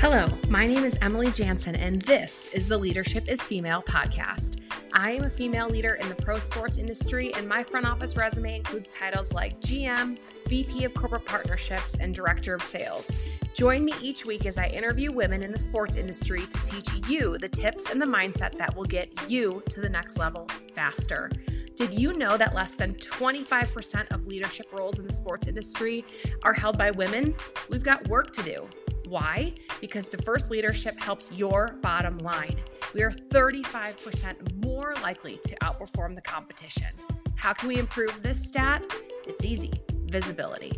Hello, my name is Emily Jansen, and this is the Leadership is Female podcast. I am a female leader in the pro sports industry, and my front office resume includes titles like GM, VP of Corporate Partnerships, and Director of Sales. Join me each week as I interview women in the sports industry to teach you the tips and the mindset that will get you to the next level faster. Did you know that less than 25% of leadership roles in the sports industry are held by women? We've got work to do. Why? Because diverse leadership helps your bottom line. We are 35% more likely to outperform the competition. How can we improve this stat? It's easy visibility.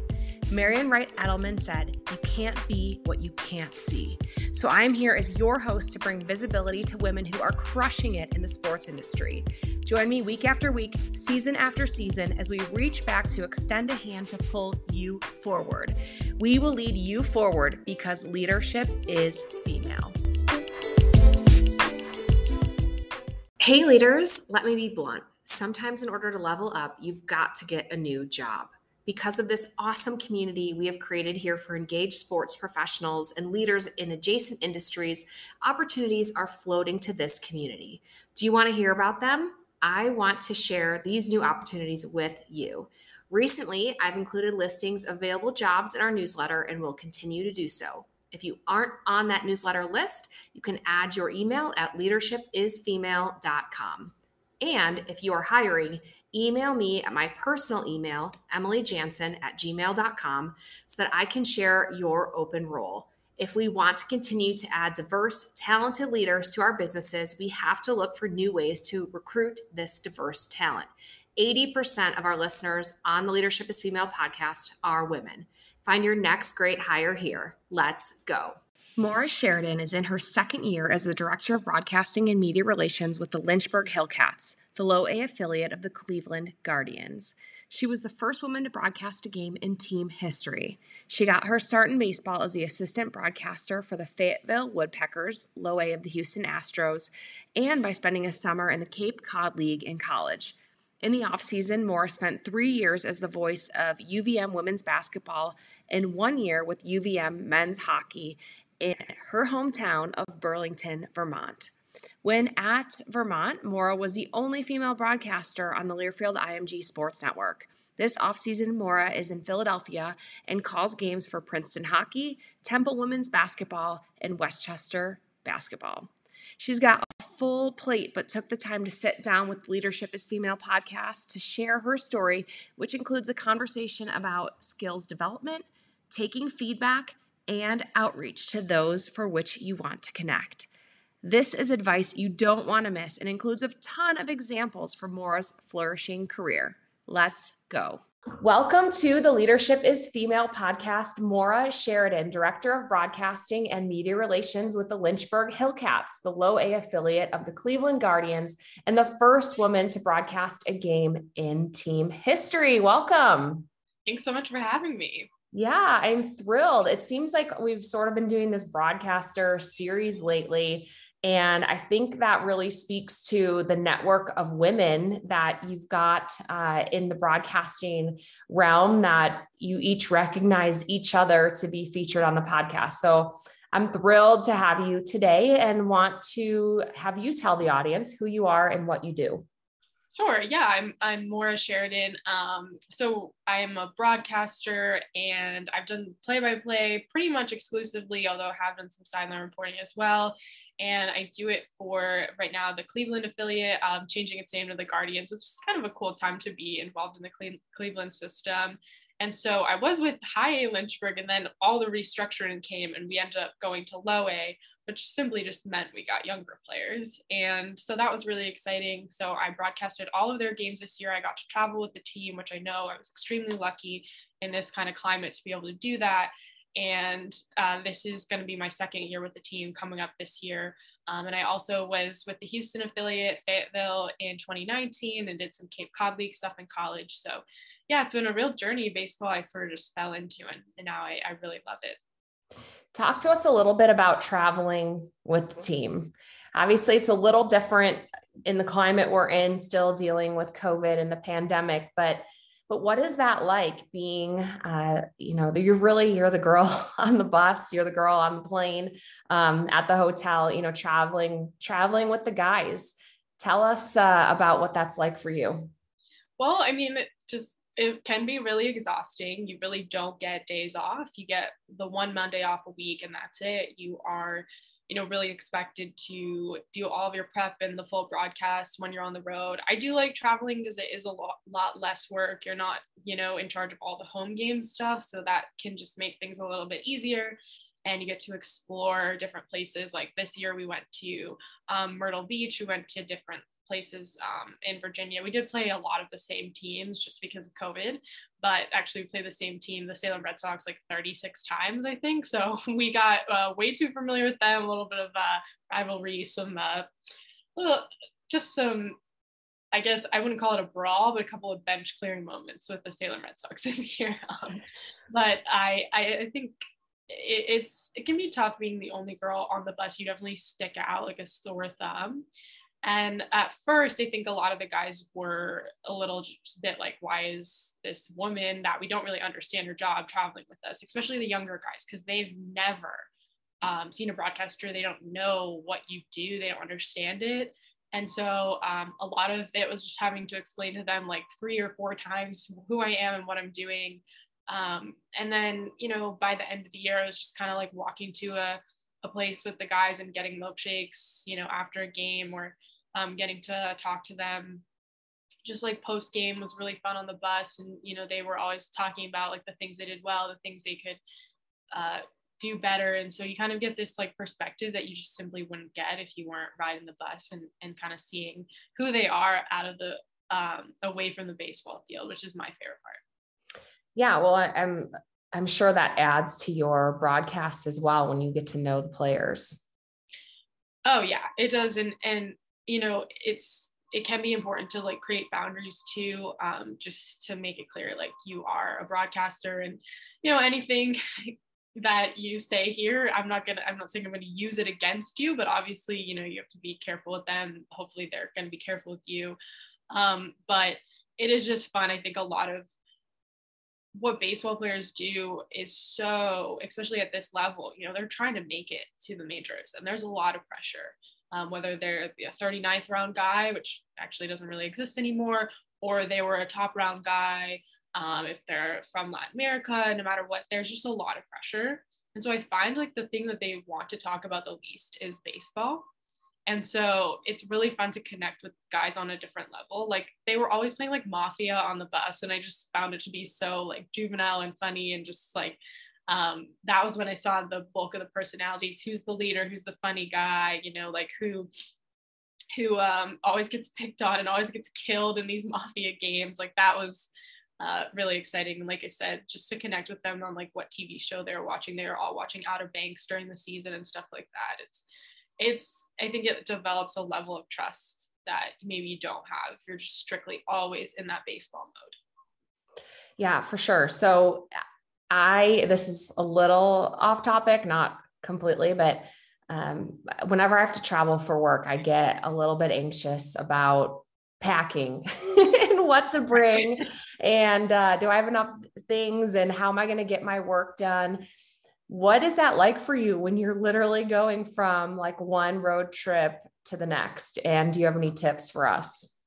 Marian Wright Edelman said, You can't be what you can't see. So I am here as your host to bring visibility to women who are crushing it in the sports industry. Join me week after week, season after season, as we reach back to extend a hand to pull you forward. We will lead you forward because leadership is female. Hey, leaders, let me be blunt. Sometimes, in order to level up, you've got to get a new job. Because of this awesome community we have created here for engaged sports professionals and leaders in adjacent industries, opportunities are floating to this community. Do you want to hear about them? I want to share these new opportunities with you. Recently, I've included listings of available jobs in our newsletter and will continue to do so. If you aren't on that newsletter list, you can add your email at leadershipisfemale.com. And if you are hiring, email me at my personal email, emilyjansen at gmail.com, so that I can share your open role. If we want to continue to add diverse, talented leaders to our businesses, we have to look for new ways to recruit this diverse talent. 80% of our listeners on the Leadership is Female podcast are women. Find your next great hire here. Let's go. Maura Sheridan is in her second year as the Director of Broadcasting and Media Relations with the Lynchburg Hillcats, the low A affiliate of the Cleveland Guardians. She was the first woman to broadcast a game in team history. She got her start in baseball as the assistant broadcaster for the Fayetteville Woodpeckers, low A of the Houston Astros, and by spending a summer in the Cape Cod League in college. In the offseason, Maura spent three years as the voice of UVM women's basketball and one year with UVM men's hockey in her hometown of Burlington, Vermont. When at Vermont, Maura was the only female broadcaster on the Learfield IMG Sports Network. This offseason, Maura is in Philadelphia and calls games for Princeton hockey, Temple women's basketball, and West Chester basketball. She's got a full plate, but took the time to sit down with Leadership is Female podcast to share her story, which includes a conversation about skills development, taking feedback, and outreach to those for which you want to connect. This is advice you don't want to miss and includes a ton of examples from Maura's flourishing career. Let's go. Welcome to the Leadership is Female podcast. Maura Sheridan, Director of Broadcasting and Media Relations with the Lynchburg Hillcats, the low A affiliate of the Cleveland Guardians, and the first woman to broadcast a game in team history. Welcome. Thanks so much for having me. Yeah, I'm thrilled. It seems like we've sort of been doing this broadcaster series lately and I think that really speaks to the network of women that you've got uh, in the broadcasting realm that you each recognize each other to be featured on the podcast. So I'm thrilled to have you today and want to have you tell the audience who you are and what you do. Sure. Yeah, I'm I'm Maura Sheridan. Um, so I am a broadcaster and I've done play-by-play pretty much exclusively, although I have done some sideline reporting as well and I do it for right now the Cleveland affiliate, um, changing its name to the Guardians, which is kind of a cool time to be involved in the Cle- Cleveland system. And so I was with High A Lynchburg, and then all the restructuring came, and we ended up going to Low A, which simply just meant we got younger players. And so that was really exciting. So I broadcasted all of their games this year. I got to travel with the team, which I know I was extremely lucky in this kind of climate to be able to do that. And uh, this is going to be my second year with the team coming up this year. Um, and I also was with the Houston affiliate, Fayetteville, in 2019 and did some Cape Cod League stuff in college. So, yeah, it's been a real journey. Baseball, I sort of just fell into, and, and now I, I really love it. Talk to us a little bit about traveling with the team. Obviously, it's a little different in the climate we're in, still dealing with COVID and the pandemic, but but what is that like being, uh, you know, you're really, you're the girl on the bus, you're the girl on the plane, um, at the hotel, you know, traveling, traveling with the guys. Tell us uh, about what that's like for you. Well, I mean, it just, it can be really exhausting. You really don't get days off. You get the one Monday off a week and that's it. You are you know really expected to do all of your prep and the full broadcast when you're on the road. I do like traveling because it is a lot, lot less work. You're not you know in charge of all the home game stuff so that can just make things a little bit easier and you get to explore different places. Like this year we went to um, myrtle beach. We went to different places um, in Virginia. We did play a lot of the same teams just because of COVID, but actually we played the same team, the Salem Red Sox, like 36 times, I think. So we got uh, way too familiar with them, a little bit of uh, rivalry, some, uh, little, just some, I guess I wouldn't call it a brawl, but a couple of bench clearing moments with the Salem Red Sox this year. Um, but I, I, I think it, it's it can be tough being the only girl on the bus. You definitely stick out like a sore thumb. And at first, I think a lot of the guys were a little bit like, why is this woman that we don't really understand her job traveling with us, especially the younger guys, because they've never um, seen a broadcaster. They don't know what you do, they don't understand it. And so um, a lot of it was just having to explain to them like three or four times who I am and what I'm doing. Um, and then, you know, by the end of the year, I was just kind of like walking to a, a place with the guys and getting milkshakes, you know, after a game or um, getting to talk to them. Just like post game was really fun on the bus and you know they were always talking about like the things they did well the things they could uh, do better and so you kind of get this like perspective that you just simply wouldn't get if you weren't riding the bus and, and kind of seeing who they are out of the um, away from the baseball field which is my favorite part. Yeah well i'm i'm sure that adds to your broadcast as well when you get to know the players. Oh yeah it does and and you know it's it can be important to like create boundaries too um, just to make it clear like you are a broadcaster and you know anything that you say here i'm not gonna i'm not saying i'm gonna use it against you but obviously you know you have to be careful with them. Hopefully they're gonna be careful with you. Um, but it is just fun. I think a lot of what baseball players do is so especially at this level you know they're trying to make it to the majors and there's a lot of pressure um, whether they're a 39th round guy, which actually doesn't really exist anymore, or they were a top round guy. Um, if they're from Latin America, no matter what, there's just a lot of pressure. And so I find like the thing that they want to talk about the least is baseball. And so it's really fun to connect with guys on a different level. Like they were always playing like mafia on the bus, and I just found it to be so like juvenile and funny and just like um, that was when I saw the bulk of the personalities. Who's the leader? Who's the funny guy? You know, like who who um, always gets picked on and always gets killed in these mafia games. Like that was uh, really exciting. And like I said, just to connect with them on like what TV show they're watching. They were all watching Outer Banks during the season and stuff like that. It's it's I think it develops a level of trust that maybe you don't have if you're just strictly always in that baseball mode. Yeah, for sure. So I, this is a little off topic, not completely, but um, whenever I have to travel for work, I get a little bit anxious about packing and what to bring. and uh, do I have enough things? And how am I going to get my work done? What is that like for you when you're literally going from like one road trip to the next? And do you have any tips for us?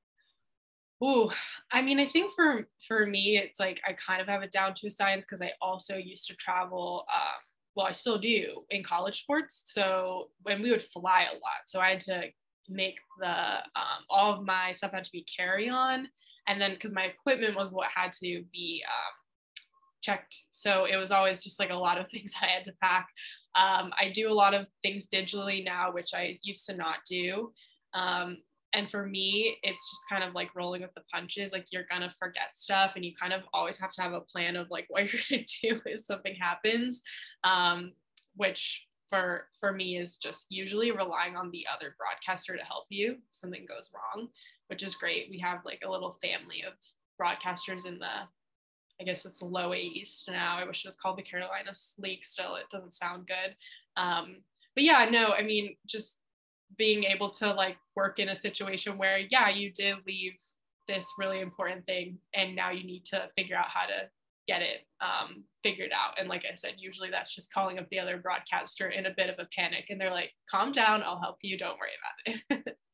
Ooh, I mean, I think for for me, it's like I kind of have it down to a science because I also used to travel. Um, well, I still do in college sports. So when we would fly a lot, so I had to make the um, all of my stuff had to be carry on, and then because my equipment was what had to be um, checked, so it was always just like a lot of things I had to pack. Um, I do a lot of things digitally now, which I used to not do. Um, and for me it's just kind of like rolling with the punches like you're gonna forget stuff and you kind of always have to have a plan of like what you're gonna do if something happens um, which for for me is just usually relying on the other broadcaster to help you if something goes wrong which is great we have like a little family of broadcasters in the I guess it's low East now. I wish it was called the Carolina League still. It doesn't sound good. Um, but yeah, no, I mean, just being able to like work in a situation where yeah you did leave this really important thing and now you need to figure out how to get it um, figured out. And like i said usually that's just calling up the other broadcaster in a bit of a panic and they're like calm down i'll help you don't worry about it.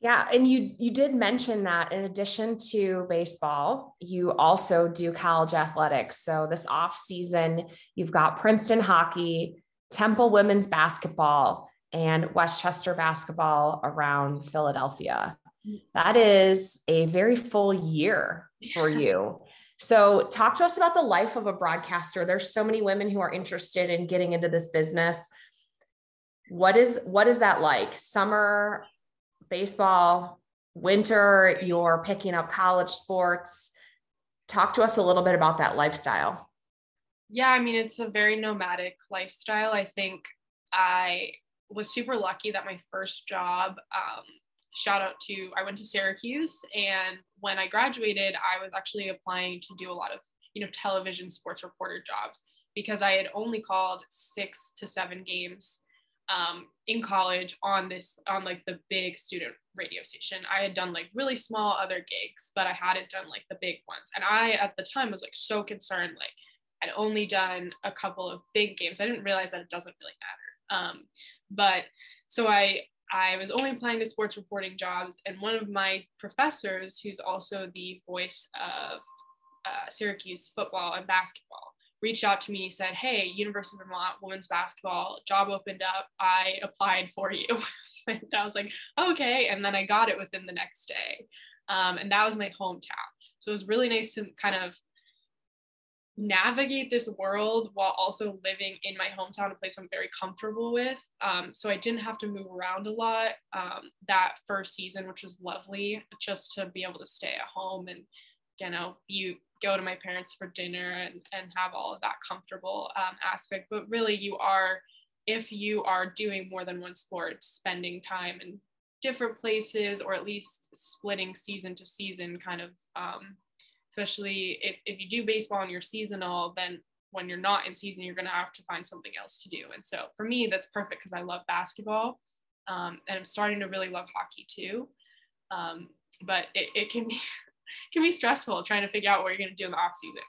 Yeah and you you did mention that in addition to baseball you also do college athletics. So this off season you've got princeton hockey temple women's basketball and west chester basketball around philadelphia mm. that is a very full year for you. So, talk to us about the life of a broadcaster. There's so many women who are interested in getting into this business. What is what is that like? Summer baseball, winter, you're picking up college sports. Talk to us a little bit about that lifestyle. Yeah, I mean, it's a very nomadic lifestyle. I think I was super lucky that my first job um, shout out to I went to Syracuse and when I graduated I was actually applying to do a lot of you know television sports reporter jobs because I had only called 6 to 7 games um, in college on this on like the big student radio station. I had done like really small other gigs, but I hadn't done like the big ones. And I at the time was like so concerned like I'd only done a couple of big games. I didn't realize that it doesn't really matter. Um, but so I I was only applying to sports reporting jobs, and one of my professors, who's also the voice of uh, Syracuse football and basketball, reached out to me said hey university of vermont women's basketball job opened up. I applied for you. And i was like okay. And then i got it within the next day. Um, and that was my hometown. So it was really nice to kind of navigate this world while also living in my hometown, a place I'm very comfortable with. Um, so I didn't have to move around a lot um, that first season, which was lovely, just to be able to stay at home and, you know, you go to my parents for dinner and, and have all of that comfortable um, aspect. But really, you are, if you are doing more than one sport, spending time in different places or at least splitting season to season kind of um, especially if, if you do baseball and you're seasonal, then when you're not in season, you're going to have to find something else to do. And so for me, that's perfect because I love basketball um, and I'm starting to really love hockey too. Um, but it, it can be can be stressful trying to figure out what you're going to do in the off season.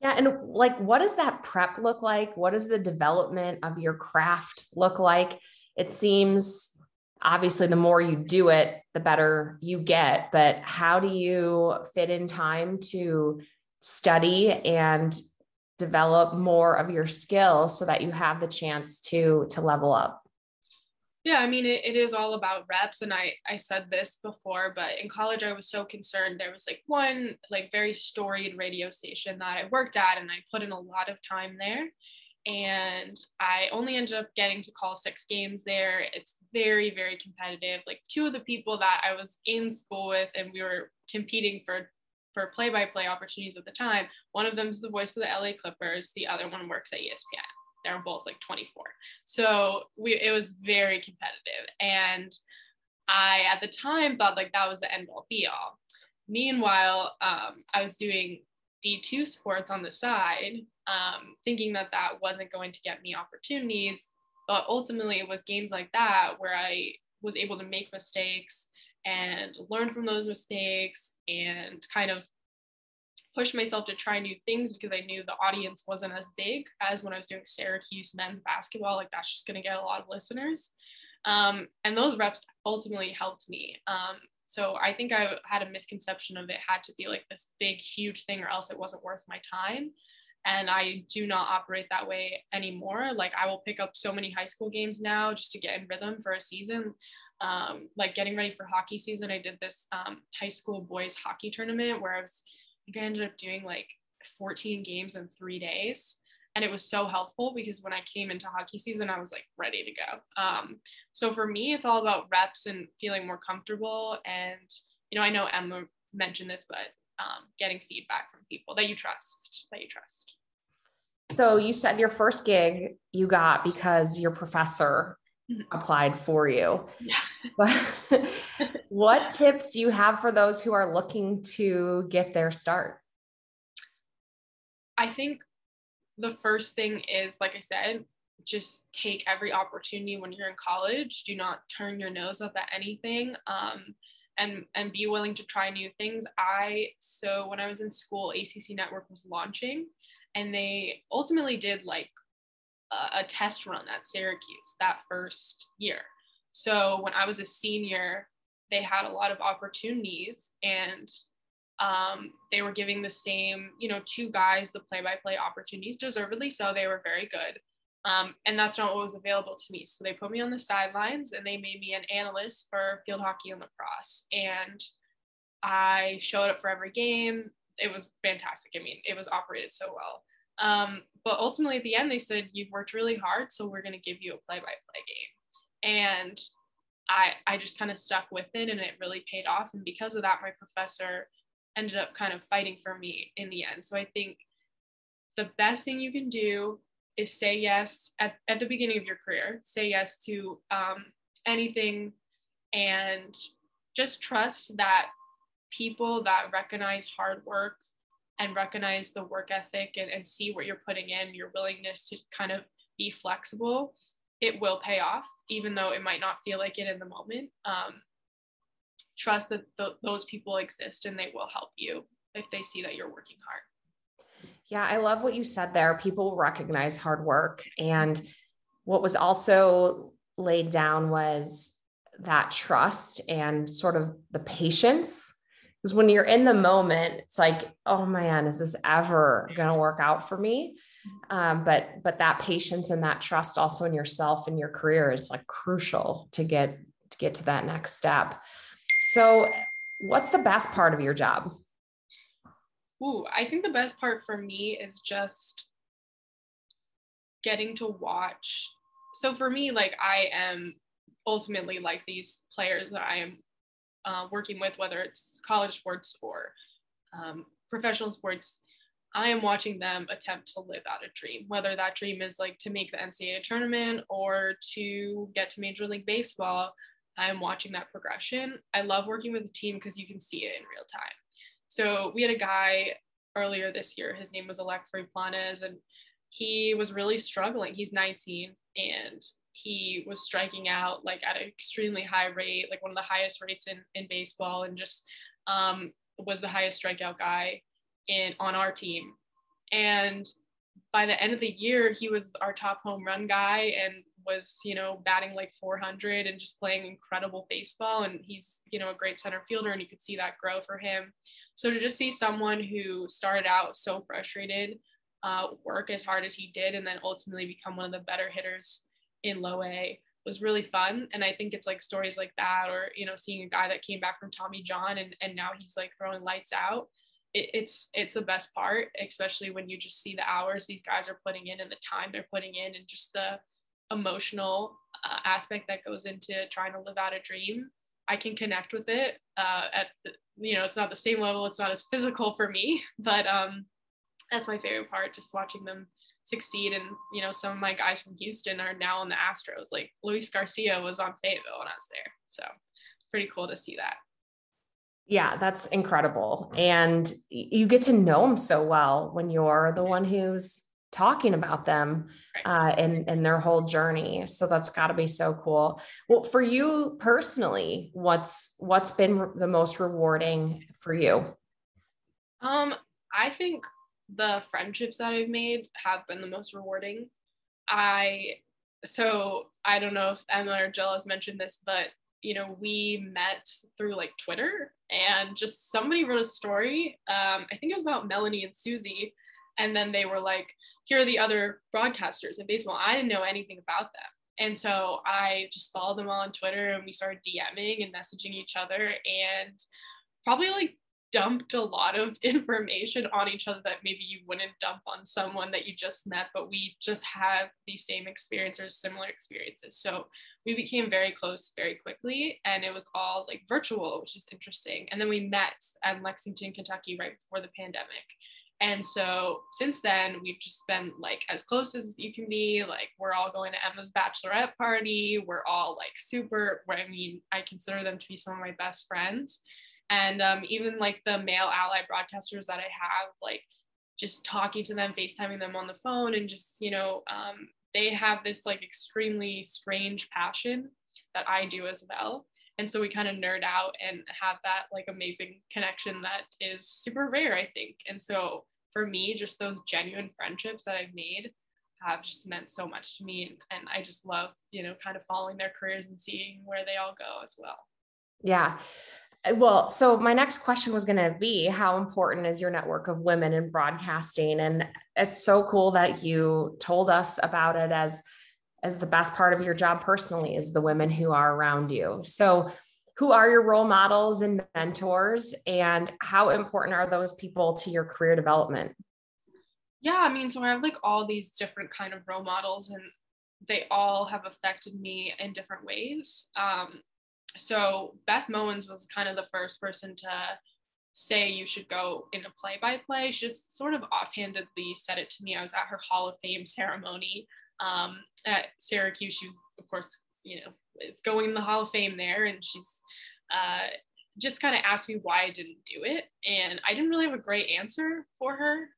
Yeah. And like, what does that prep look like? What does the development of your craft look like? It seems obviously the more you do it the better you get but how do you fit in time to study and develop more of your skill so that you have the chance to to level up yeah i mean it, it is all about reps and i i said this before but in college i was so concerned there was like one like very storied radio station that i worked at and i put in a lot of time there and I only ended up getting to call six games there. It's very, very competitive. Like two of the people that I was in school with and we were competing for for play-by-play opportunities at the time. One of them is the voice of the LA Clippers. The other one works at ESPN. They're both like 24. So we it was very competitive. And I at the time thought like that was the end all be all. Meanwhile, um, I was doing D2 sports on the side um, thinking that that wasn't going to get me opportunities. But ultimately, it was games like that where I was able to make mistakes and learn from those mistakes and kind of push myself to try new things because I knew the audience wasn't as big as when I was doing Syracuse men's basketball. Like that's just going to get a lot of listeners. Um, and those reps ultimately helped me. Um, so I think I had a misconception of it had to be like this big, huge thing, or else it wasn't worth my time and I do not operate that way anymore. Like I will pick up so many high school games now just to get in rhythm for a season. Um, like getting ready for hockey season, I did this um, high school boys hockey tournament where I was, I think I ended up doing like 14 games in three days. And it was so helpful because when I came into hockey season, I was like ready to go. Um, so for me, it's all about reps and feeling more comfortable. And, you know, I know Emma mentioned this, but um, getting feedback from people that you trust, that you trust. So you said your first gig you got because your professor mm-hmm. applied for you. Yeah. But what tips do you have for those who are looking to get their start? I think the first thing is, like I said, just take every opportunity when you're in college. Do not turn your nose up at anything. Um, and and be willing to try new things. I so when I was in school, ACC Network was launching, and they ultimately did like a, a test run at Syracuse that first year. So when I was a senior, they had a lot of opportunities and um, they were giving the same, you know, two guys the play-by-play opportunities, deservedly so. They were very good. Um, and that's not what was available to me. So they put me on the sidelines and they made me an analyst for field hockey and lacrosse. And I showed up for every game. It was fantastic. I mean, it was operated so well. Um, but ultimately, at the end, they said, You've worked really hard, so we're going to give you a play by play game. And I, I just kind of stuck with it and it really paid off. And because of that, my professor ended up kind of fighting for me in the end. So I think the best thing you can do is say yes at, at the beginning of your career, say yes to um, anything and just trust that people that recognize hard work and recognize the work ethic and, and see what you're putting in, your willingness to kind of be flexible, it will pay off, even though it might not feel like it in the moment. Um, trust that th- those people exist and they will help you if they see that you're working hard. Yeah, I love what you said there. People recognize hard work. And what was also laid down was that trust and sort of the patience. Because when you're in the moment, it's like, oh man, is this ever going to work out for me? Um, but but that patience and that trust also in yourself and your career is like crucial to get to get to that next step. So, what's the best part of your job? Ooh, I think the best part for me is just getting to watch. So for me, like I am ultimately like these players that I am uh, working with, whether it's college sports or um, professional sports, I am watching them attempt to live out a dream, whether that dream is like to make the NCAA tournament or to get to Major League Baseball. I'm watching that progression. I love working with a team because you can see it in real time. So we had a guy earlier this year. His name was Alec Planez, and he was really struggling. He's 19 and he was striking out like at an extremely high rate, like one of the highest rates in, in baseball, and just um, was the highest strikeout guy in on our team. And by the end of the year, he was our top home run guy and was, you know, batting like 400 and just playing incredible baseball. And he's, you know, a great center fielder, and you could see that grow for him. So to just see someone who started out so frustrated uh, work as hard as he did and then ultimately become one of the better hitters in low A was really fun. And I think it's like stories like that, or, you know, seeing a guy that came back from Tommy John and, and now he's like throwing lights out. It's it's the best part, especially when you just see the hours these guys are putting in and the time they're putting in and just the emotional uh, aspect that goes into trying to live out a dream. I can connect with it uh, at the, you know, it's not the same level. It's not as physical for me, but um, that's my favorite part. Just watching them succeed. And you know, some of my guys from Houston are now on the Astros. Like Luis Garcia was on Fayetteville when I was there, so pretty cool to see that. Yeah, that's incredible. And you get to know them so well when you're the one who's talking about them uh, and and their whole journey. So that's got to be so cool. Well, for you personally, what's what's been the most rewarding for you? Um, I think the friendships that I've made have been the most rewarding. I so I don't know if Emma or Jill has mentioned this, but you know, we met through like Twitter and just somebody wrote a story. Um, I think it was about Melanie and Susie. And then they were like, here are the other broadcasters in baseball. I didn't know anything about them. And so I just followed them all on Twitter and we started DMing and messaging each other and probably like dumped a lot of information on each other that maybe you wouldn't dump on someone that you just met, but we just have the same experience or similar experiences. So we became very close very quickly and it was all like virtual, which is interesting. And then we met at Lexington, Kentucky right before the pandemic. And so since then, we've just been like as close as you can be. Like we're all going to Emma's bachelorette party. We're all like super. I mean, I consider them to be some of my best friends. And um, even like the male ally broadcasters that I have, like just talking to them, FaceTiming them on the phone, and just you know, um, they have this like extremely strange passion that I do as well. And so we kind of nerd out and have that like amazing connection that is super rare i think. And so for me just those genuine friendships that i've made have just meant so much to me and i just love you know kind of following their careers and seeing where they all go as well. Yeah. Uh, well, so my next question was going to be how important is your network of women in broadcasting? And it's so cool that you told us about it as as the best part of your job personally is the women who are around you. So, who are your role models and mentors and how important are those people to your career development? Yeah, I mean, so I have like all these different kind of role models and they all have affected me in different ways. Um, so Beth Mowins was kind of the first person to say you should go in a play by play. She just sort of offhandedly said it to me. I was at her Hall of Fame ceremony um, at Syracuse. She was, of course, you know, it's going in the Hall of Fame there, and she's uh, just kind of asked me why I didn't do it, and I didn't really have a great answer for her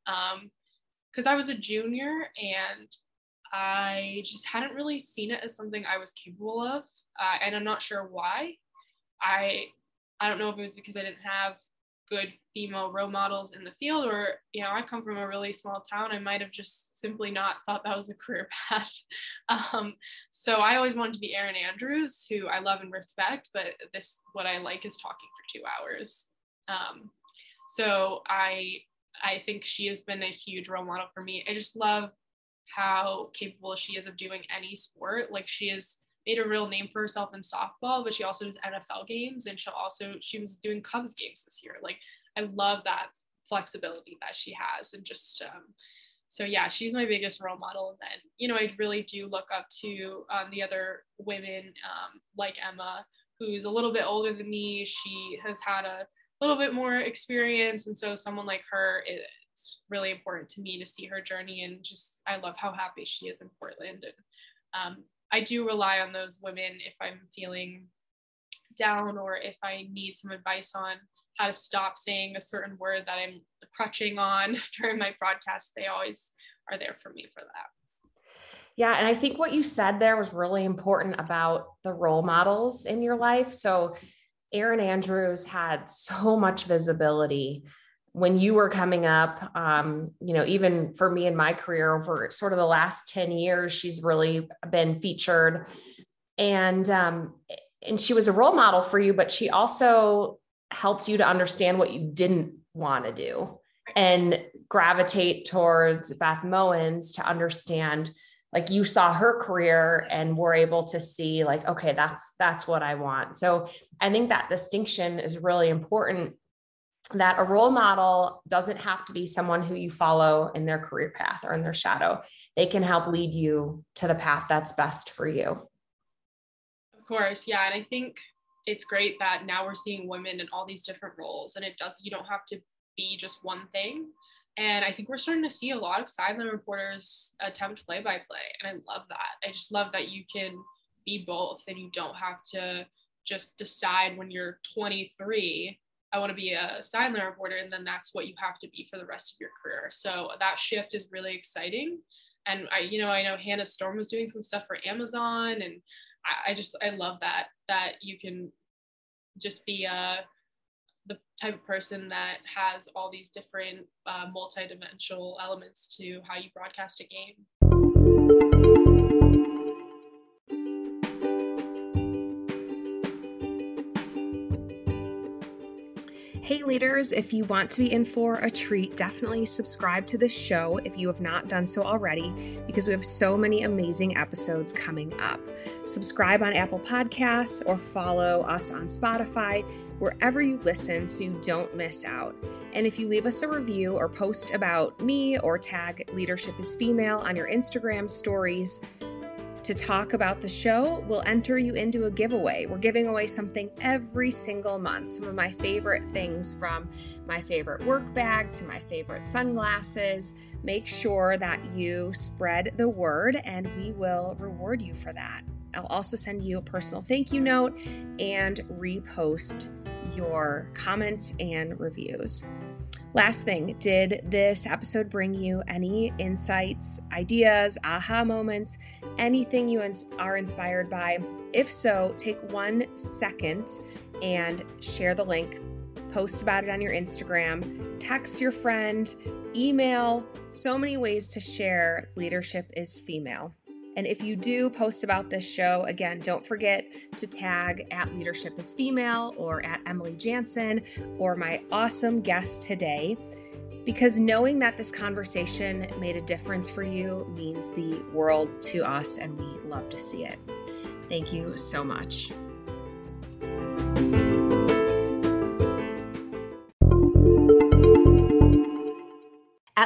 because um, I was a junior and I just hadn't really seen it as something I was capable of, uh, and I'm not sure why. I I don't know if it was because I didn't have good female role models in the field or you know i come from a really small town. I might have just simply not thought that was a career path. Um, so i always wanted to be erin andrews who i love and respect but this what i like is talking for two hours. Um, so i i think she has been a huge role model for me. I just love how capable she is of doing any sport. Like she is made a real name for herself in softball, but she also does NFL games and she'll also she was doing Cubs games this year. Like I love that flexibility that she has and just um, so yeah, she's my biggest role model. And then you know I really do look up to um, the other women um, like Emma, who's a little bit older than me. She has had a little bit more experience, and so someone like her. it's really important to me to see her journey and just I love how happy she is in Portland and um, I do rely on those women if I'm feeling down or if I need some advice on how to stop saying a certain word that I'm crutching on during my broadcast. They always are there for me for that. Yeah. And I think what you said there was really important about the role models in your life. So, Erin Andrews had so much visibility when you were coming up, um, you know, even for me in my career over sort of the last 10 years, she's really been featured. And um, and she was a role model for you, but she also helped you to understand what you didn't want to do and gravitate towards Beth Mowins to understand like you saw her career and were able to see like okay that's that's what I want. So I think that distinction is really important that a role model doesn't have to be someone who you follow in their career path or in their shadow. They can help lead you to the path that's best for you. Of course, yeah. And I think it's great that now we're seeing women in all these different roles and it does you don't have to be just one thing. And I think we're starting to see a lot of sideline reporters attempt play by play. And I love that. I just love that you can be both and you don't have to just decide when you're 23 I want to be a sideline reporter, and then that's what you have to be for the rest of your career. So that shift is really exciting. And I, you know, I know Hannah Storm was doing some stuff for Amazon, and I, I just I love that that you can just be a the type of person that has all these different uh, multi-dimensional elements to how you broadcast a game. Hey, leaders, if you want to be in for a treat, definitely subscribe to this show if you have not done so already, because we have so many amazing episodes coming up. Subscribe on Apple Podcasts or follow us on Spotify, wherever you listen, so you don't miss out. And if you leave us a review or post about me or tag Leadership is Female on your Instagram stories, to talk about the show, we'll enter you into a giveaway. We're giving away something every single month. Some of my favorite things from my favorite work bag to my favorite sunglasses. Make sure that you spread the word and we will reward you for that. I'll also send you a personal thank you note and repost your comments and reviews. Last thing, did this episode bring you any insights, ideas, aha moments, anything you are inspired by? If so, take one second and share the link, post about it on your Instagram, text your friend, email. So many ways to share leadership is female. And if you do post about this show, again, don't forget to tag at Leadership is Female or at Emily Jansen or my awesome guest today. Because knowing that this conversation made a difference for you means the world to us, and we love to see it. Thank you so much.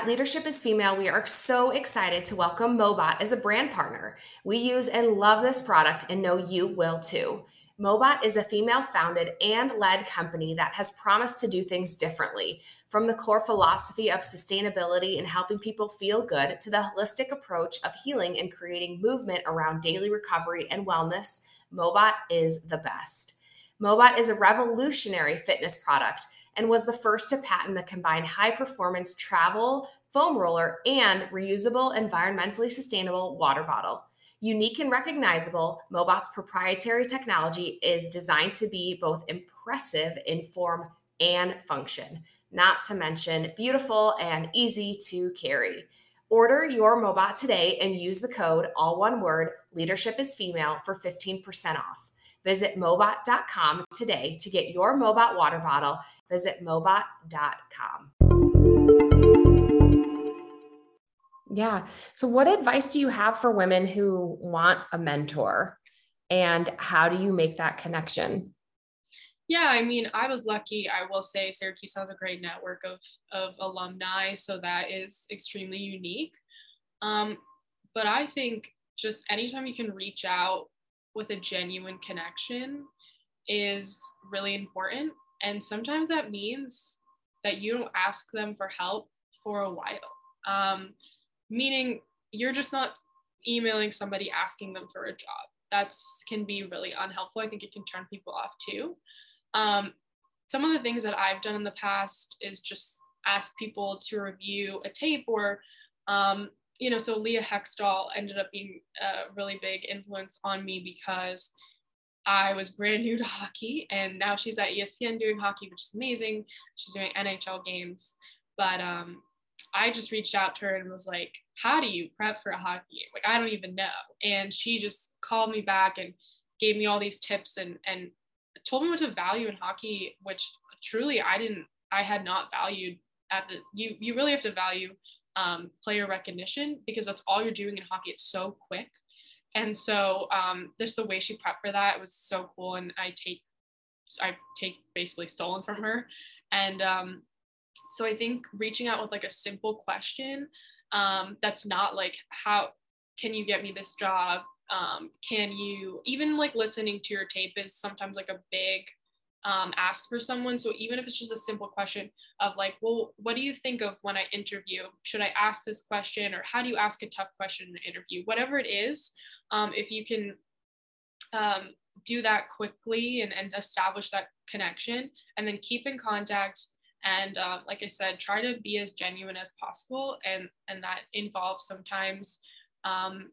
At Leadership is Female, we are so excited to welcome Mobot as a brand partner. We use and love this product and know you will too. Mobot is a female founded and led company that has promised to do things differently. From the core philosophy of sustainability and helping people feel good to the holistic approach of healing and creating movement around daily recovery and wellness, Mobot is the best. Mobot is a revolutionary fitness product and was the first to patent the combined high performance travel foam roller and reusable, environmentally sustainable water bottle. Unique and recognizable, Mobot's proprietary technology is designed to be both impressive in form and function, not to mention beautiful and easy to carry. Order your Mobot today and use the code, all one word, leadership is female, for 15% off. Visit Mobot.com today to get your Mobot water bottle Visit mobot.com. Yeah. So, what advice do you have for women who want a mentor? And how do you make that connection? Yeah, I mean, I was lucky. I will say Syracuse has a great network of, of alumni, so that is extremely unique. Um, but I think just anytime you can reach out with a genuine connection is really important. And sometimes that means that you don't ask them for help for a while. Um, meaning you're just not emailing somebody asking them for a job. That can be really unhelpful. I think it can turn people off too. Um, some of the things that I've done in the past is just ask people to review a tape or um, you know, so Leah Hextall ended up being a really big influence on me because I was brand new to hockey, and now she's at ESPN doing hockey, which is amazing. She's doing NHL games, but um, I just reached out to her and was like, "How do you prep for a hockey game? Like, I don't even know." And she just called me back and gave me all these tips and and told me what to value in hockey, which truly I didn't, I had not valued at the. You you really have to value um, player recognition because that's all you're doing in hockey. It's so quick. And so um, just the way she prepped for that was so cool. And i take i take basically stolen from her. And um, so i think reaching out with like a simple question um, that's not like how can you get me this job? Um, can you even like listening to your tape is sometimes like a big um, ask for someone. So even if it's just a simple question of like, well, what do you think of when I interview? Should I ask this question or how do you ask a tough question in an interview? Whatever it is, um, if you can um, do that quickly and, and establish that connection and then keep in contact and uh, like i said try to be as genuine as possible and and that involves sometimes um,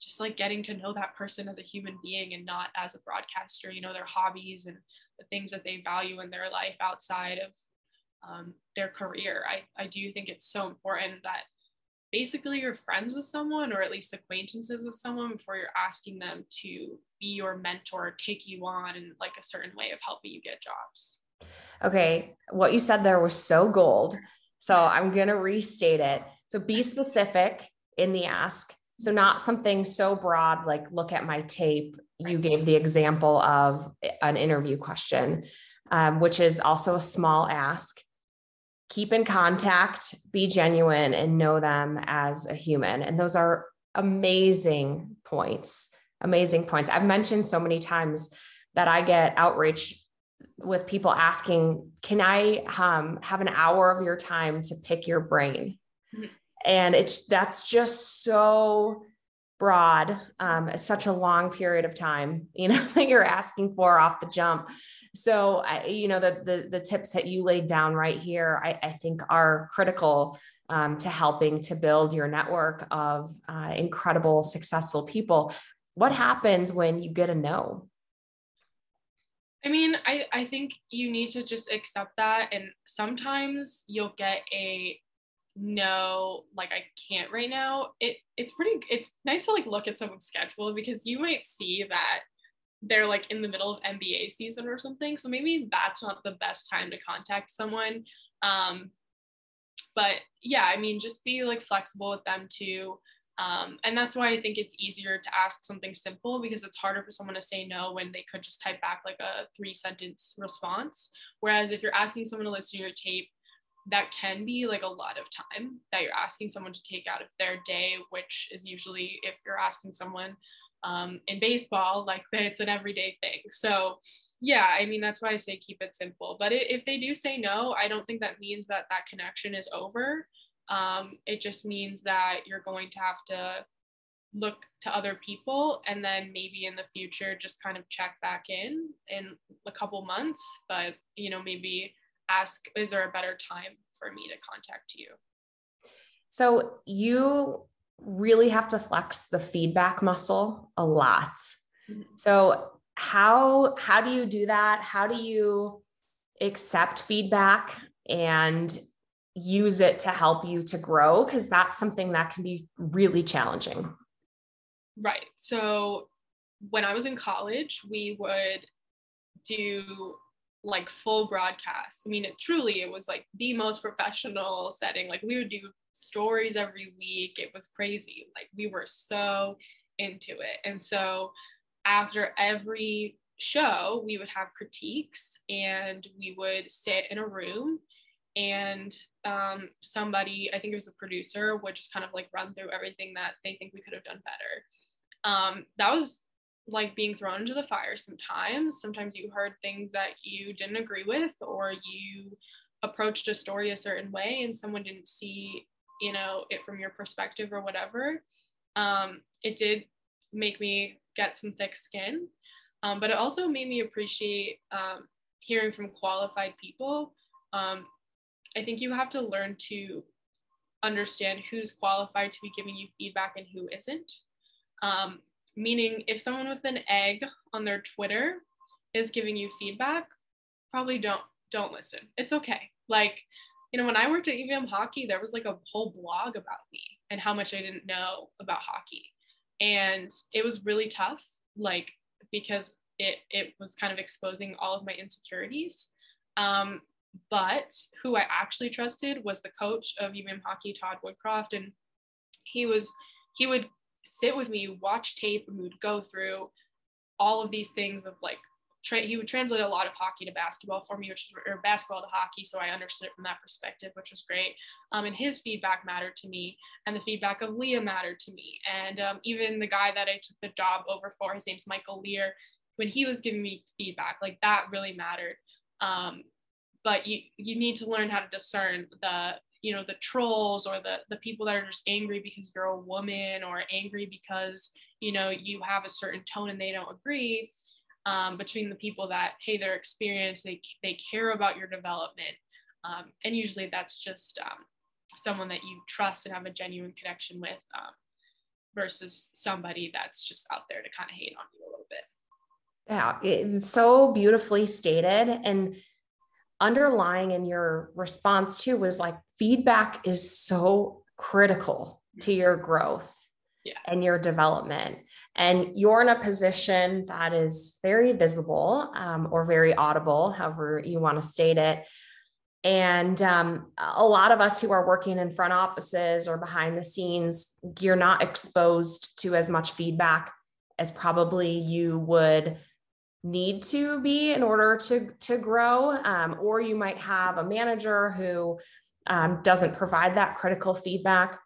just like getting to know that person as a human being and not as a broadcaster you know their hobbies and the things that they value in their life outside of um, their career. I, I do think it's so important that basically you're friends with someone or at least acquaintances with someone before you're asking them to be your mentor take you on in like a certain way of helping you get jobs. Okay what you said there was so gold so i'm going to restate it. So be specific in the ask so not something so broad like look at my tape you gave the example of an interview question um, which is also a small ask keep in contact, be genuine, and know them as a human. And those are amazing points. Amazing points. I've mentioned so many times that I get outreach with people asking, Can I um, have an hour of your time to pick your brain? And it's that's just so broad, um, such a long period of time, you know, that you're asking for off the jump. so I, you know, the, the, the tips that you laid down right here, I, I think are critical um, to helping to build your network of uh, incredible, successful people. What happens when you get a no? I mean, I, I think you need to just accept that. And sometimes you'll get a no, like I can't right now. It it's pretty it's nice to like look at someone's schedule because you might see that they're like in the middle of NBA season or something. So maybe that's not the best time to contact someone. Um, but yeah, I mean, just be like flexible with them too. Um, and that's why I think it's easier to ask something simple because it's harder for someone to say no when they could just type back like a three sentence response. Whereas if you're asking someone to listen to your tape, that can be like a lot of time that you're asking someone to take out of their day, which is usually if you're asking someone um, in baseball, like it's an everyday thing. So yeah, I mean, that's why I say keep it simple. But if they do say no, I don't think that means that that connection is over. Um, it just means that you're going to have to look to other people and then maybe in the future just kind of check back in in a couple months but you know maybe ask is there a better time for me to contact you so you really have to flex the feedback muscle a lot. Mm-hmm. So how how do you do that? How do you accept feedback and use it to help you to grow because that's something that can be really challenging. Right. So when I was in college, we would do like full broadcast. I mean, it truly it was like the most professional setting. Like we would do stories every week. It was crazy. Like we were so into it. And so after every show, we would have critiques and we would sit in a room and um, somebody, I think it was the producer, would just kind of like run through everything that they think we could have done better. Um, that was like being thrown into the fire sometimes. Sometimes you heard things that you didn't agree with, or you approached a story a certain way and someone didn't see you know it from your perspective or whatever. Um, it did make me get some thick skin um, but it also made me appreciate um, hearing from qualified people. Um, i think you have to learn to understand who's qualified to be giving you feedback and who isn't. Um, meaning if someone with an egg on their twitter is giving you feedback probably don't don't listen it's okay like you know, when I worked at UVM hockey, there was like a whole blog about me and how much I didn't know about hockey. And it was really tough, like, because it, it was kind of exposing all of my insecurities. Um, but who I actually trusted was the coach of UVM hockey, Todd Woodcroft. And he was, he would sit with me, watch tape, and we would go through all of these things of like tra- he would translate a lot of hockey to basketball for me, which or basketball to hockey. So I understood it from that perspective, which was great. Um, and his feedback mattered to me, and the feedback of Leah mattered to me. And um, even the guy that I took the job over for, his name's Michael Lear, when he was giving me feedback, like that really mattered. Um, but you you need to learn how to discern the you know the trolls or the the people that are just angry because you're a woman or angry because you know you have a certain tone and they don't agree um, between the people that hey they're experienced they, they care about your development. Um, and usually that's just um, someone that you trust and have a genuine connection with um, versus somebody that's just out there to kind of hate on you a little bit. Yeah it's so beautifully stated. And underlying in your response too was like feedback is so critical to your growth yeah. and your development. And you're in a position that is very visible um, or very audible, however you want to state it. And um, a lot of us who are working in front offices or behind the scenes, you're not exposed to as much feedback as probably you would need to be in order to, to grow. Um, or you might have a manager who um, doesn't provide that critical feedback.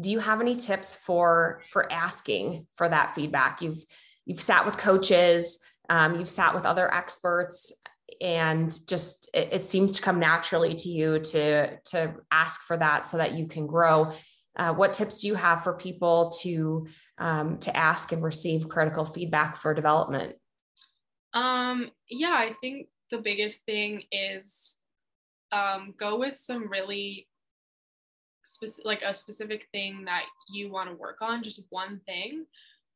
Do you have any tips for for asking for that feedback? You've you've sat with coaches um, you've sat with other experts and just it, it, seems to come naturally to you to to ask for that so that you can grow. Uh, what tips do you have for people to um, to ask and receive critical feedback for development? Um, yeah, I think the biggest thing is um, go with some really specific, like a specific thing that you want to work on, just one thing.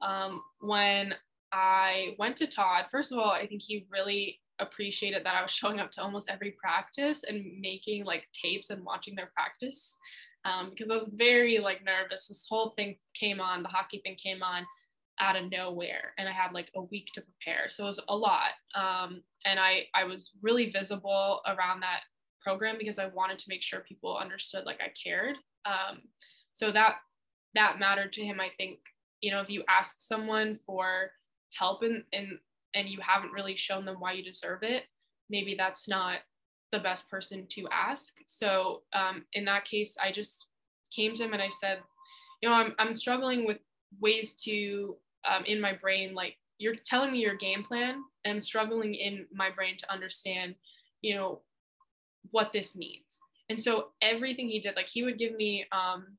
Um, when I went to Todd, first of all, I think he really appreciated that I was showing up to almost every practice and making like tapes and watching their practice um, because I was very like nervous. This whole thing came on, the hockey thing came on out of nowhere, and I had like a week to prepare, so it was a lot. Um, and I I was really visible around that program because I wanted to make sure people understood like I cared. Um, so that that mattered to him. I think you know if you ask someone for help and and and you haven't really shown them why you deserve it, maybe that's not the best person to ask. So um, in that case, I just came to him and I said, you know, I'm I'm struggling with ways to um, in my brain like you're telling me your game plan and i'm struggling in my brain to understand you know what this means. And so everything he did, like he would give me um,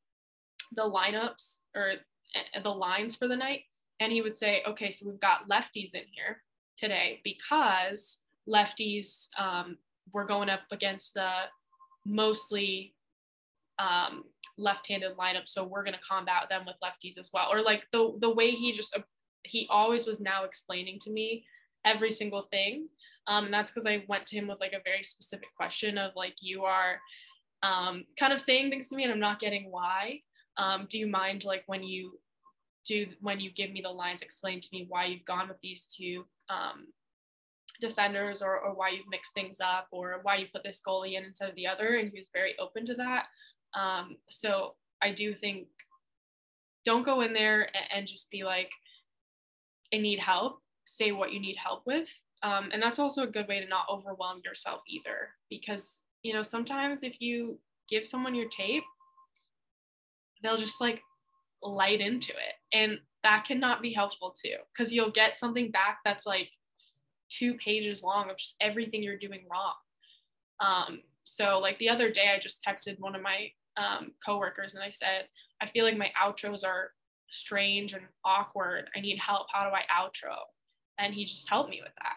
the lineups or uh, the lines for the night. And he would say, okay, so we've got lefties in here today because lefties um, were going up against the mostly um, left-handed lineup. So we're going to combat them with lefties as well. Or like the, the way he just, he always was now explaining to me every single thing um, and that's because I went to him with like a very specific question of like, you are um, kind of saying things to me and I'm not getting why. Um, do you mind like when you do, when you give me the lines, explain to me why you've gone with these two um, defenders or, or why you've mixed things up or why you put this goalie in instead of the other. And he was very open to that. Um, so I do think don't go in there and, and just be like, I need help. Say what you need help with um, and that's also a good way to not overwhelm yourself either, because, you know, sometimes if you give someone your tape, they'll just like light into it. And that cannot be helpful too, because you'll get something back that's like two pages long of just everything you're doing wrong. Um, so, like the other day, I just texted one of my um, coworkers and I said, I feel like my outros are strange and awkward. I need help. How do I outro? And he just helped me with that.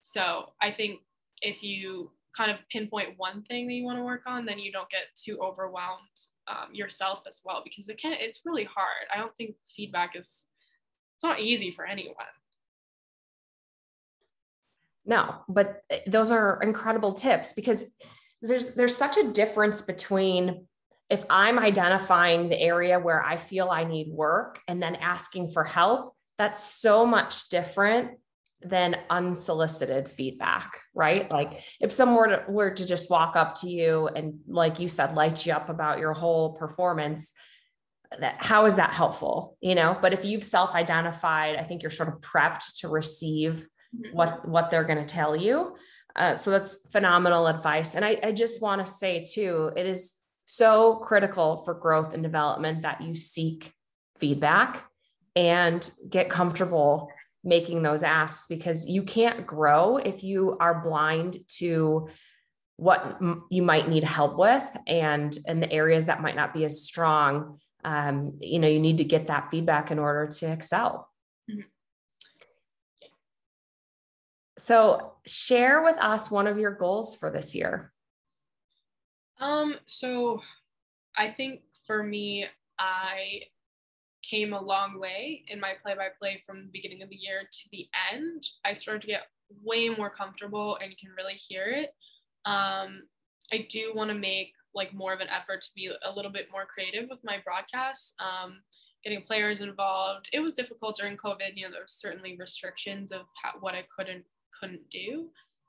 So I think if you kind of pinpoint one thing that you want to work on, then you don't get too overwhelmed um, yourself as well, because it can it's really hard. I don't think feedback is it's not easy for anyone. No, but those are incredible tips because there's there's such a difference between if I'm identifying the area where I feel I need work and then asking for help, that's so much different than unsolicited feedback, right? Like if someone were to, were to just walk up to you and, like you said, light you up about your whole performance, that how is that helpful? You know, but if you've self-identified, I think you're sort of prepped to receive mm-hmm. what what they're going to tell you. Uh, so that's phenomenal advice. And I, I just want to say too, it is so critical for growth and development that you seek feedback and get comfortable making those asks because you can't grow if you are blind to what m- you might need help with and and the areas that might not be as strong. Um, you know you need to get that feedback in order to excel. Mm-hmm. so share with us one of your goals for this year. Um so i think for me i came a long way in my play by play from the beginning of the year to the end. I started to get way more comfortable and you can really hear it. Um, I do want to make like more of an effort to be a little bit more creative with my broadcasts, um, getting players involved. It was difficult during COVID. You know, there were certainly restrictions of how, what I couldn't couldn't do,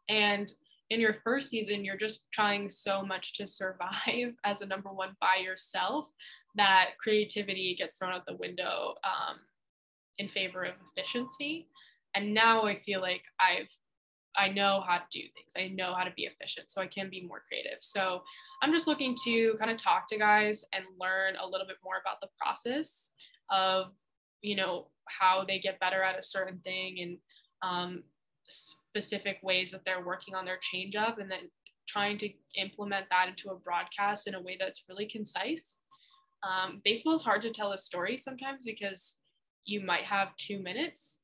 and in your first season, you're just trying so much to survive as a number one by yourself that creativity gets thrown out the window um, in favor of efficiency. And now I feel like I've I know how to do things. I know how to be efficient, so I can be more creative. So I'm just looking to kind of talk to guys and learn a little bit more about the process of, you know, how they get better at a certain thing and um, specific ways that they're working on their change up, and then trying to implement that into a broadcast in a way that's really concise um, baseball is hard to tell a story sometimes because you might have two minutes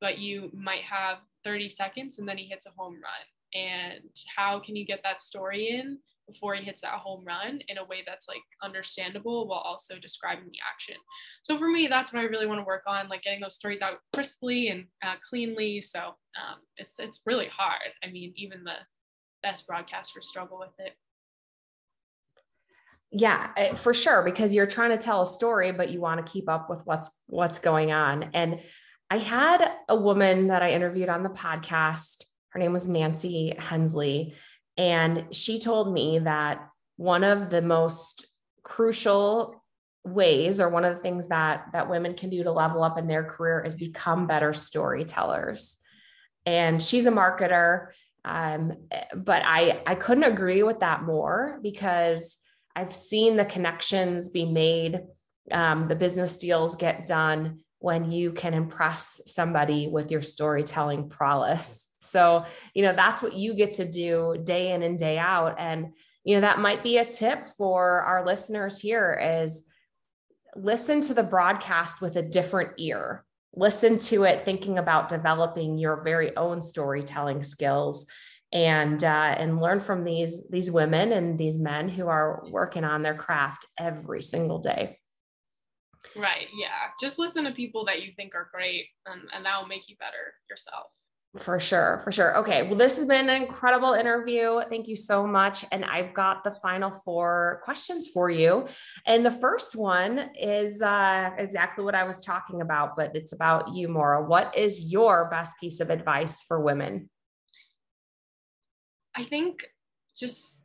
but you might have 30 seconds and then he hits a home run. And how can you get that story in before he hits that home run in a way that's like understandable while also describing the action. So for me, that's what I really want to work on, like getting those stories out crisply and uh, cleanly. So um, it's it's really hard. I mean, even the best broadcasters struggle with it. Yeah, eh, for sure, because you're trying to tell a story, but you want to keep up with what's what's going on. And I had a woman that I interviewed on the podcast. Her name was Nancy Hensley and she told me that one of the most crucial ways or one of the things that that women can do to level up in their career is become better storytellers. And she's a marketer. Um, but I I couldn't agree with that more because I've seen the connections be made, um, the business deals get done when you can impress somebody with your storytelling prowess. So, you know, that's what you get to do day in and day out. And, you know, that might be a tip for our listeners here is listen to the broadcast with a different ear. Listen to it thinking about developing your very own storytelling skills and uh, and learn from these these women and these men who are working on their craft every single day. Right. Yeah. Just listen to people that you think are great and, and that will make you better yourself. For sure, for sure. Okay, well, this has been an incredible interview. Thank you so much. And I've got the final four questions for you. And the first one is uh, exactly what I was talking about, but it's about you, Maura What is your best piece of advice for women? I think just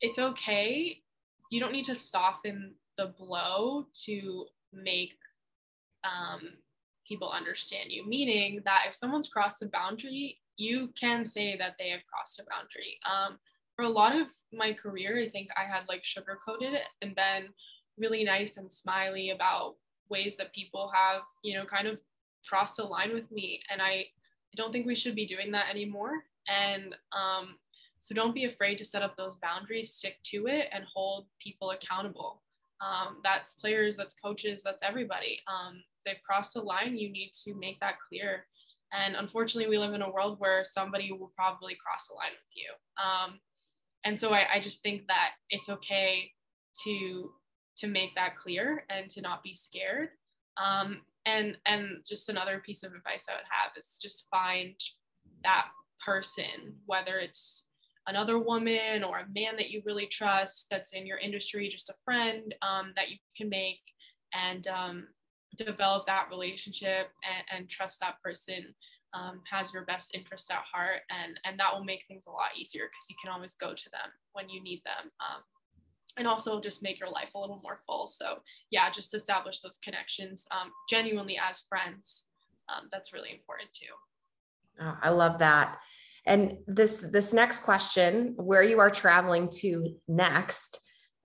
it's okay. You don't need to soften the blow to make um, people understand you. Meaning that if someone's crossed a boundary, you can say that they have crossed a boundary. Um, for a lot of my career, I think I had like sugarcoated it and been really nice and smiley about ways that people have, you know, kind of crossed a line with me. And I, don't think we should be doing that anymore. And um, so don't be afraid to set up those boundaries, stick to it, and hold people accountable. Um, that's players, that's coaches, that's everybody. Um, they've crossed a line, you need to make that clear. And unfortunately, we live in a world where somebody will probably cross a line with you. Um, and so I, I just think that it's okay to to make that clear and to not be scared. Um, and and just another piece of advice I would have is just find that person, whether it's another woman or a man that you really trust that's in your industry, just a friend um, that you can make and um, develop that relationship and, and trust that person um, has your best interest at heart. And, and that will make things a lot easier because you can always go to them when you need them. Um, and also just make your life a little more full. So, yeah, just establish those connections um, genuinely as friends. Um, that's really important too. Oh, I love that. And this this next question, where you are traveling to next,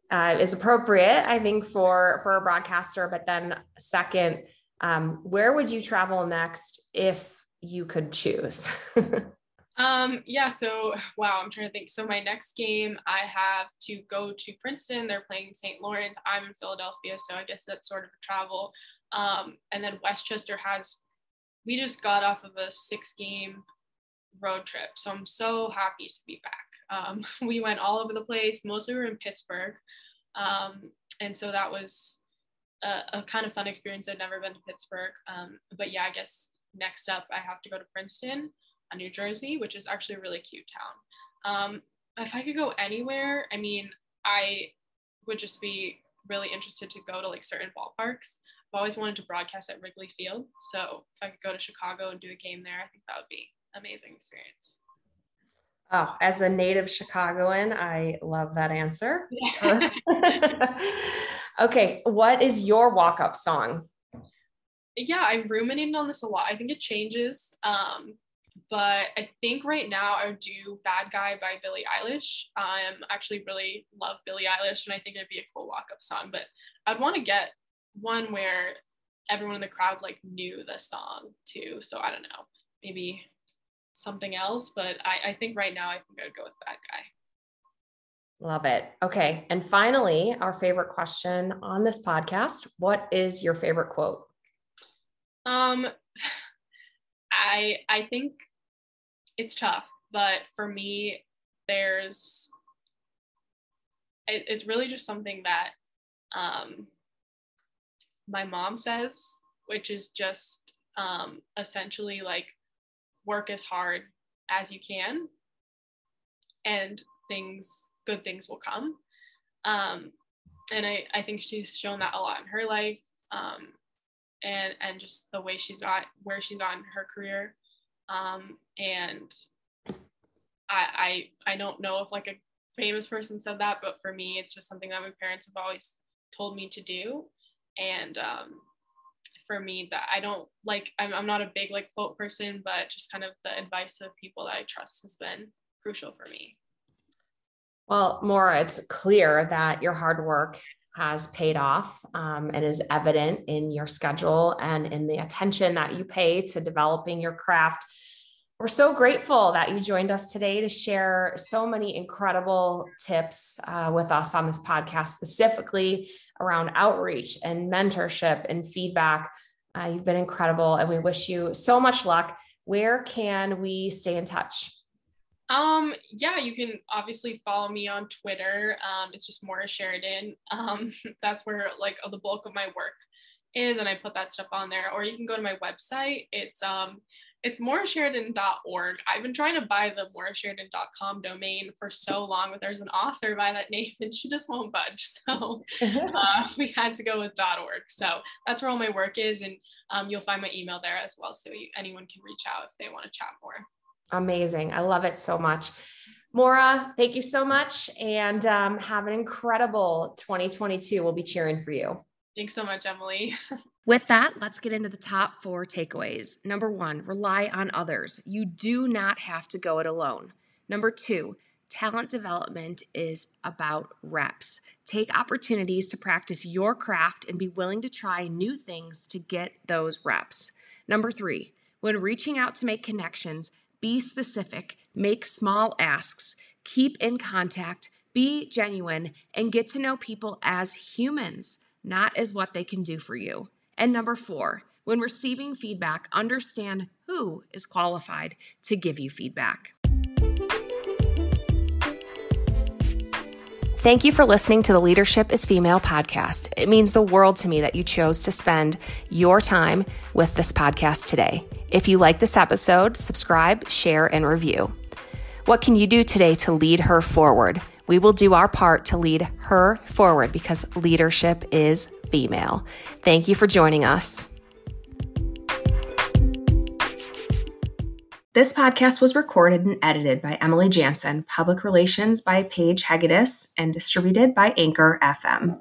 uh, is appropriate, I think, for for a broadcaster. But then, second, um, where would you travel next if you could choose? um, yeah. So, wow, I'm trying to think. So, my next game, I have to go to Princeton. They're playing St. Lawrence. I'm in Philadelphia, so I guess that's sort of a travel. Um, and then West Chester has. We just got off of a six game road trip. So I'm so happy to be back. Um, we went all over the place. Mostly we were in Pittsburgh. Um, and so that was a, a, kind of fun experience. I'd never been to Pittsburgh. Um, but yeah, I guess next up I have to go to Princeton, uh, New Jersey, which is actually a really cute town. Um, if I could go anywhere, I mean, I would just be really interested to go to like certain ballparks. I've always wanted to broadcast at Wrigley Field. So if I could go to Chicago and do a game there, I think that would be amazing experience. Oh, as a native Chicagoan, I love that answer. Yeah. okay, what is your walk up song? Yeah, I ruminated on this a lot. I think it changes. Um, but I think right now I would do Bad Guy by Billie Eilish. I um, actually really love Billie Eilish and I think it'd be a cool walk up song, but I'd want to get one where everyone in the crowd like knew the song too. So I don't know, maybe something else, but I, I think right now I think I'd go with Bad Guy. Love it. Okay. And finally, our favorite question on this podcast What is your favorite quote? Um, I I think it's tough, but for me, there's it, it's really just something that um, my mom says, which is just um, essentially like work as hard as you can, and things good things will come. Um, and I, I think she's shown that a lot in her life um, and and just the way she's got where she's got in her career um, and I, I I don't know if like a famous person said that but for me it's just something that my parents have always told me to do and um, for me that I don't like I'm, I'm not a big like quote person but just kind of the advice of people that I trust has been crucial for me well, Maura, it's clear that your hard work has paid off um, and is evident in your schedule and in the attention that you pay to developing your craft. We're so grateful that you joined us today to share so many incredible tips uh, with us on this podcast, specifically around outreach and mentorship and feedback. Uh, you've been incredible, and we wish you so much luck. Where can we stay in touch? Um, yeah, you can obviously follow me on Twitter. Um, it's just Maura Sheridan. Um, that's where like the bulk of my work is, and I put that stuff on there. Or you can go to my website. It's um, it's maurasheridan.org. I've been trying to buy the maurasheridan.com domain for so long, but there's an author by that name and she just won't budge. So uh, we had to go with .org. So that's where all my work is, and um, you'll find my email there as well, so you, anyone can reach out if they want to chat more. Amazing. I love it so much. Maura, thank you so much and um, have an incredible 2022. We'll be cheering for you. Thanks so much, Emily. With that, let's get into the top four takeaways. Number one, rely on others. You do not have to go it alone. Number two, talent development is about reps. Take opportunities to practice your craft and be willing to try new things to get those reps. Number three, when reaching out to make connections, be specific, make small asks, keep in contact, be genuine, and get to know people as humans, not as what they can do for you. And number four, when receiving feedback, understand who is qualified to give you feedback. Thank you for listening to the Leadership is Female podcast. It means the world to me that you chose to spend your time with this podcast today. If you like this episode, subscribe, share, and review. What can you do today to lead her forward? We will do our part to lead her forward because leadership is female. Thank you for joining us. This podcast was recorded and edited by Emily Jansen, public relations by Paige Hegedus, and distributed by Anchor FM.